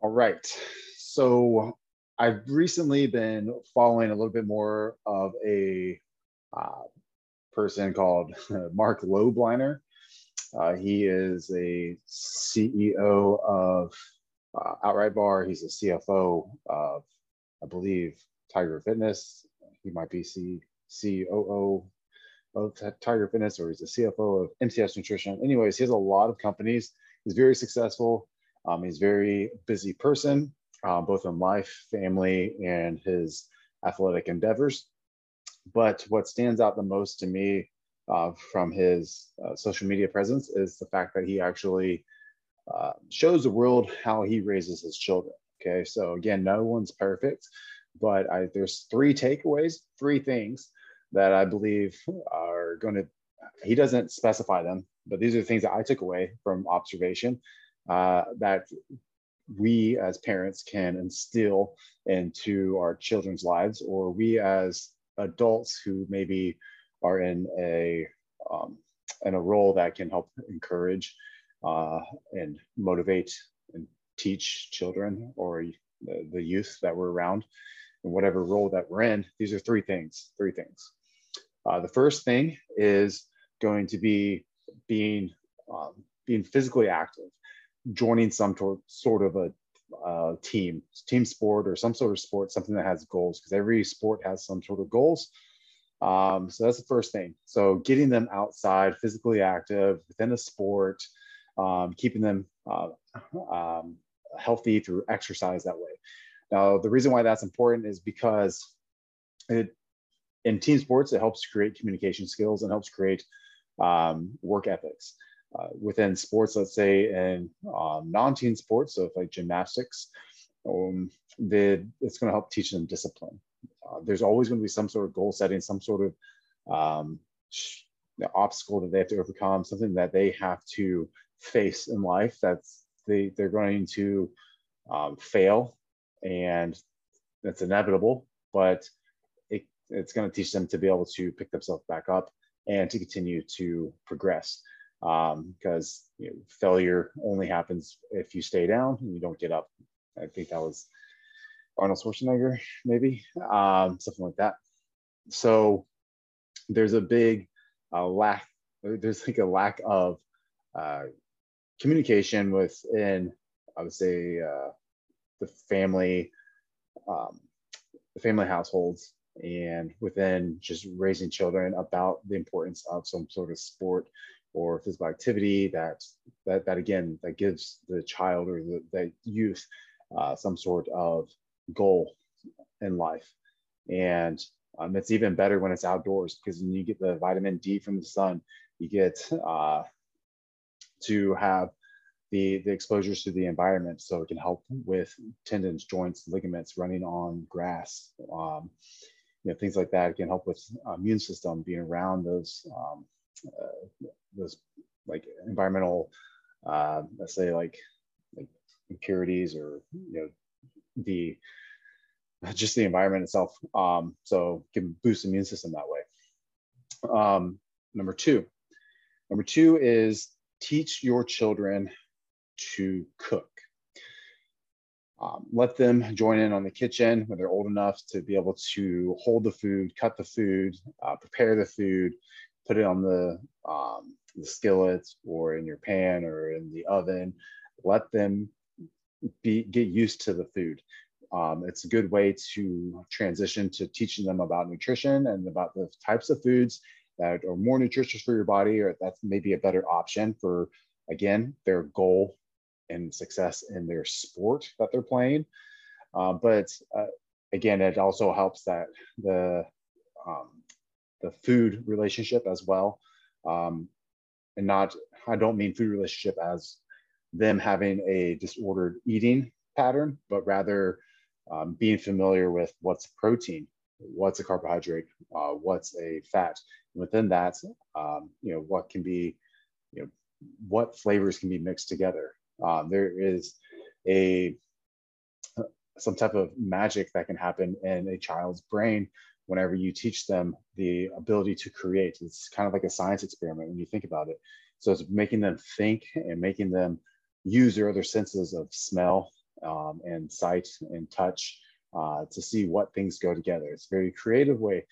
All right. So I've recently been following a little bit more of a uh, person called Marc Lobliner. Uh, he is a CEO of uh, Outright Bar. He's a CFO of, I believe, Tiger Fitness. He might be C- COO of Tiger Fitness or he's a CFO of MTS Nutrition. Anyways, he has a lot of companies. He's very successful. Um, he's a very busy person, uh, both in life, family, and his athletic endeavors. But what stands out the most to me uh, from his uh, social media presence is the fact that he actually uh, shows the world how he raises his children. Okay, so again, no one's perfect, but I, there's three takeaways, three things that I believe are going to. He doesn't specify them, but these are the things that I took away from observation uh, that we as parents can instill into our children's lives, or we as adults who maybe are in a um, in a role that can help encourage uh, and motivate and teach children or the, the youth that we're around in whatever role that we're in. These are three things. Three things. Uh, the first thing is going to be being um, being physically active joining some sort of a uh, team, team sport or some sort of sport, something that has goals, because every sport has some sort of goals. Um, so that's the first thing. So getting them outside, physically active within a sport, um, keeping them uh, um, healthy through exercise that way. Now, the reason why that's important is because it, in team sports, it helps create communication skills and helps create um, work ethics uh, within sports, let's say in um, non-team sports, so like gymnastics, um, the, it's going to help teach them discipline. Uh, there's always going to be some sort of goal setting, some sort of um, obstacle that they have to overcome, something that they have to face in life. That's they they're going to um, fail, and that's inevitable. But it, it's going to teach them to be able to pick themselves back up and to continue to progress because um, you know, failure only happens if you stay down and you don't get up. I think that was Arnold Schwarzenegger, maybe um, something like that. So there's a big uh, lack. There's like a lack of uh, communication within, I would say, uh, the family, um, the family households, and within just raising children about the importance of some sort of sport or physical activity that that, that again that gives the child or the, the youth uh, some sort of goal in life. And um, it's even better when it's outdoors because you get the vitamin d from the sun you get uh, to have the, the exposures to the environment. So it can help with tendons joints ligaments running on grass um, you know things like that it can help with uh, immune system being around those um, those like environmental, uh, let's say like like impurities or you know the just the environment itself. Um, so can boost immune system that way. Um, number two, number two is teach your children to cook. Um, let them join in on the kitchen when they're old enough to be able to hold the food, cut the food, uh, prepare the food, put it on the um, the skillet or in your pan or in the oven. Let them be get used to the food. Um, it's a good way to transition to teaching them about nutrition and about the types of foods that are more nutritious for your body, or that's maybe a better option for again their goal and success in their sport that they're playing. Uh, but uh, again, it also helps that the um, the food relationship as well. Um, and not, I don't mean food relationship as them having a disordered eating pattern, but rather um, being familiar with what's protein, what's a carbohydrate, uh, what's a fat. And within that, um, you know, what can be, you know, what flavors can be mixed together. Um, there is a some type of magic that can happen in a child's brain whenever you teach them the ability to create. It's kind of like a science experiment when you think about it. So it's making them think and making them use their other senses of smell um, and sight and touch uh, to see what things go together. It's a very creative way.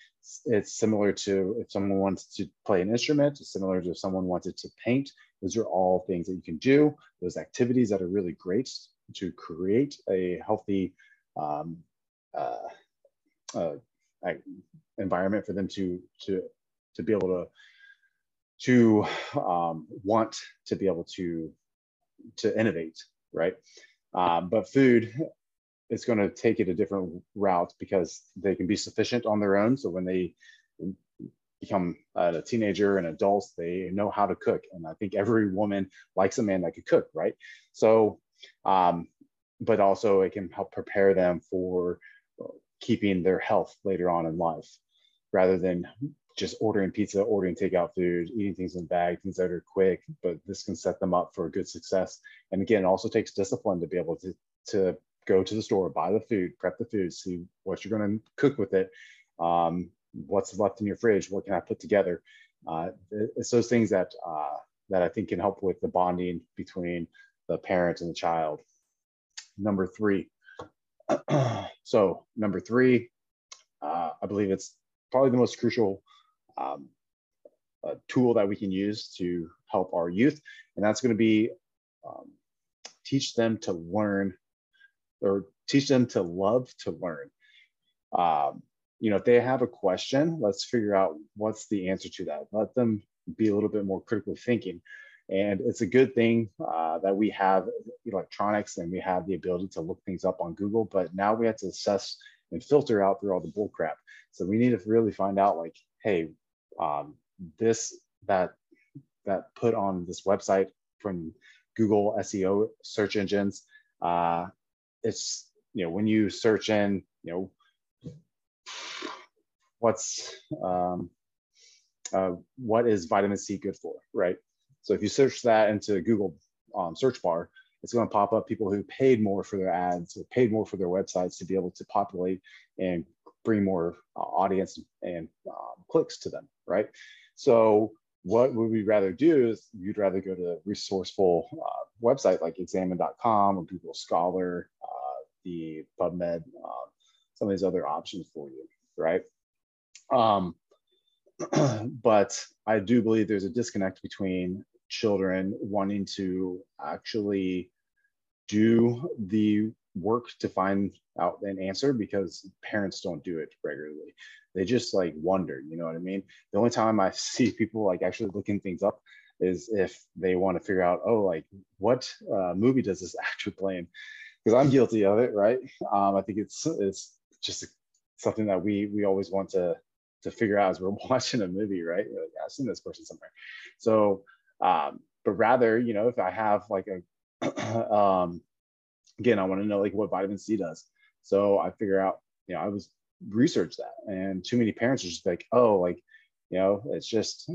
It's, similar to if someone wants to play an instrument, it's similar to if someone wanted to paint. Those are all things that you can do. Those activities that are really great to create a healthy um, uh, uh, environment for them to to to be able to to um, want to be able to to innovate, right? Um, but food is going to take it a different route because they can be sufficient on their own. So when they become a teenager and adults, they know how to cook. And I think every woman likes a man that could cook, right? So, um, but also it can help prepare them for keeping their health later on in life rather than just ordering pizza, ordering takeout food, eating things in bag, things that are quick, but this can set them up for a good success. And again, it also takes discipline to be able to, to go to the store, buy the food, prep the food, see what you're going to cook with it, um, what's left in your fridge, what can I put together. Uh, it's those things that uh, that I think can help with the bonding between the parent and the child. Number three. so number three, uh, I believe it's probably the most crucial um, tool that we can use to help our youth, and that's going to be um, teach them to learn or teach them to love to learn. Um, you know, if they have a question, let's figure out what's the answer to that. Let them be a little bit more critical thinking. And it's a good thing uh, that we have electronics and we have the ability to look things up on Google, but now we have to assess and filter out through all the bull crap. So we need to really find out like, hey, um, this, that, that put on this website from Google SEO search engines, uh, it's you know when you search in you know what's um, uh, what is vitamin C good for, right? So if you search that into Google um, search bar, it's going to pop up people who paid more for their ads paid more for their websites to be able to populate and bring more uh, audience and um, clicks to them, right? So what would we rather do is you'd rather go to a resourceful uh, website like examine.com or Google Scholar, uh, the PubMed, uh, some of these other options for you, right? Um, but I do believe there's a disconnect between children wanting to actually do the work to find out an answer because parents don't do it regularly. They just like wonder, you know what I mean? The only time I see people like actually looking things up is if they want to figure out, oh, like what uh, movie does this actor play in? Because I'm guilty of it, right? Um, I think it's it's just something that we we always want to to figure out as we're watching a movie, right? Like, I've seen this person somewhere. So, um, but rather, you know, if I have like a, um, again, I want to know like what vitamin C does. So I figure out, you know, I was research that, and too many parents are just like, oh, like, you know, it's just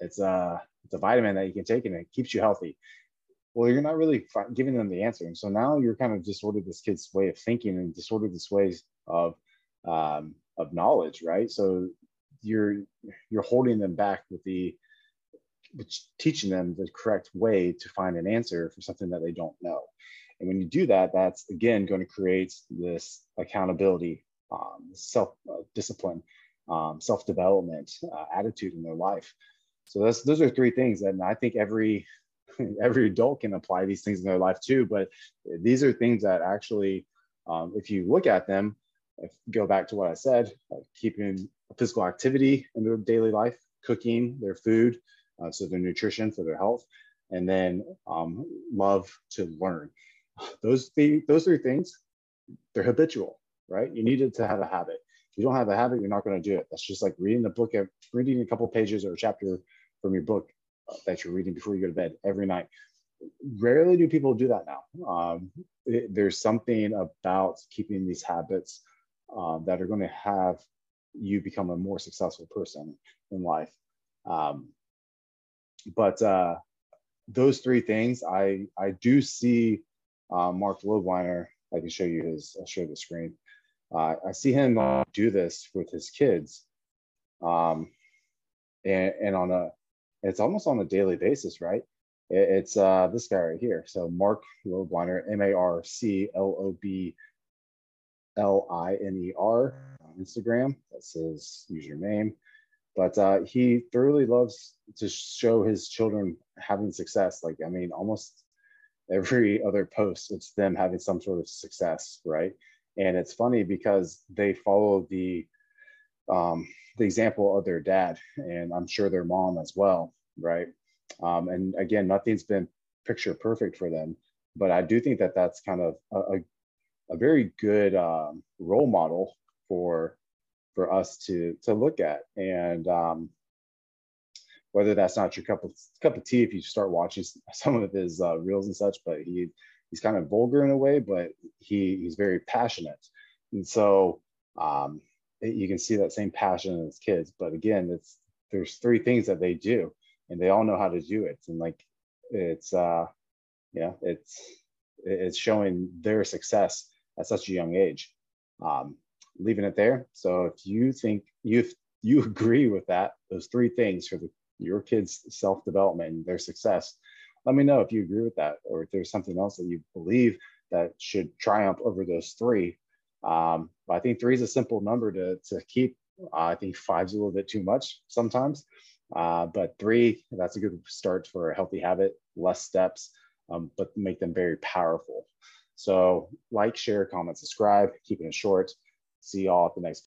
it's a it's a vitamin that you can take and it keeps you healthy. Well, you're not really giving them the answer, and so now you're kind of disordered this kid's way of thinking and disordered this ways of um, of knowledge, right? So you're you're holding them back with the which teaching them the correct way to find an answer for something that they don't know. And when you do that, that's again going to create this accountability, um, self uh, discipline, um, self development uh, attitude in their life. So those those are three things, and I think every every adult can apply these things in their life too. But these are things that actually, um, if you look at them, go back to what I said, like keeping physical activity in their daily life, cooking their food, uh, so their nutrition for their health, and then um, love to learn. Those th- those three things, they're habitual, right? You need to have a habit. If you don't have a habit, you're not going to do it. That's just like reading the book, reading a couple pages or a chapter from your book uh, that you're reading before you go to bed every night. Rarely do people do that now. Um, it, there's something about keeping these habits um, that are going to have you become a more successful person in life. Um, but uh, those three things, I I do see uh, Marc Lobliner. I can show you his. I'll show the screen. Uh, I see him uh, do this with his kids, um, and, and on a it's almost on a daily basis, right? it's uh, this guy right here. So Marc Lobliner, M-A-R-C-L-O-B-L-I-N-E-R on Instagram. That's his username. But uh, he thoroughly loves to show his children having success. Like, I mean, almost every other post, it's them having some sort of success, right? And it's funny because they follow the um, the example of their dad, and I'm sure their mom as well, right? Um, and again, nothing's been picture perfect for them, but I do think that that's kind of a, a, a very good um, role model for for us to to look at. And um, whether that's not your cup of cup of tea if you start watching some of his uh, reels and such, but he he's kind of vulgar in a way, but he he's very passionate, and so um, you can see that same passion in his kids. But again, it's there's three things that they do, and they all know how to do it, and like it's uh, know it's it's showing their success at such a young age. Um, leaving it there. So if you think you you agree with that, those three things for the your kids' self development and their success, let me know if you agree with that, or if there's something else that you believe that should triumph over those three. Um, but I think three is a simple number to, to keep. Uh, I think five's a little bit too much sometimes, uh, but three, that's a good start for a healthy habit, less steps, um, but make them very powerful. So like, share, comment, subscribe, keeping it short. See y'all at the next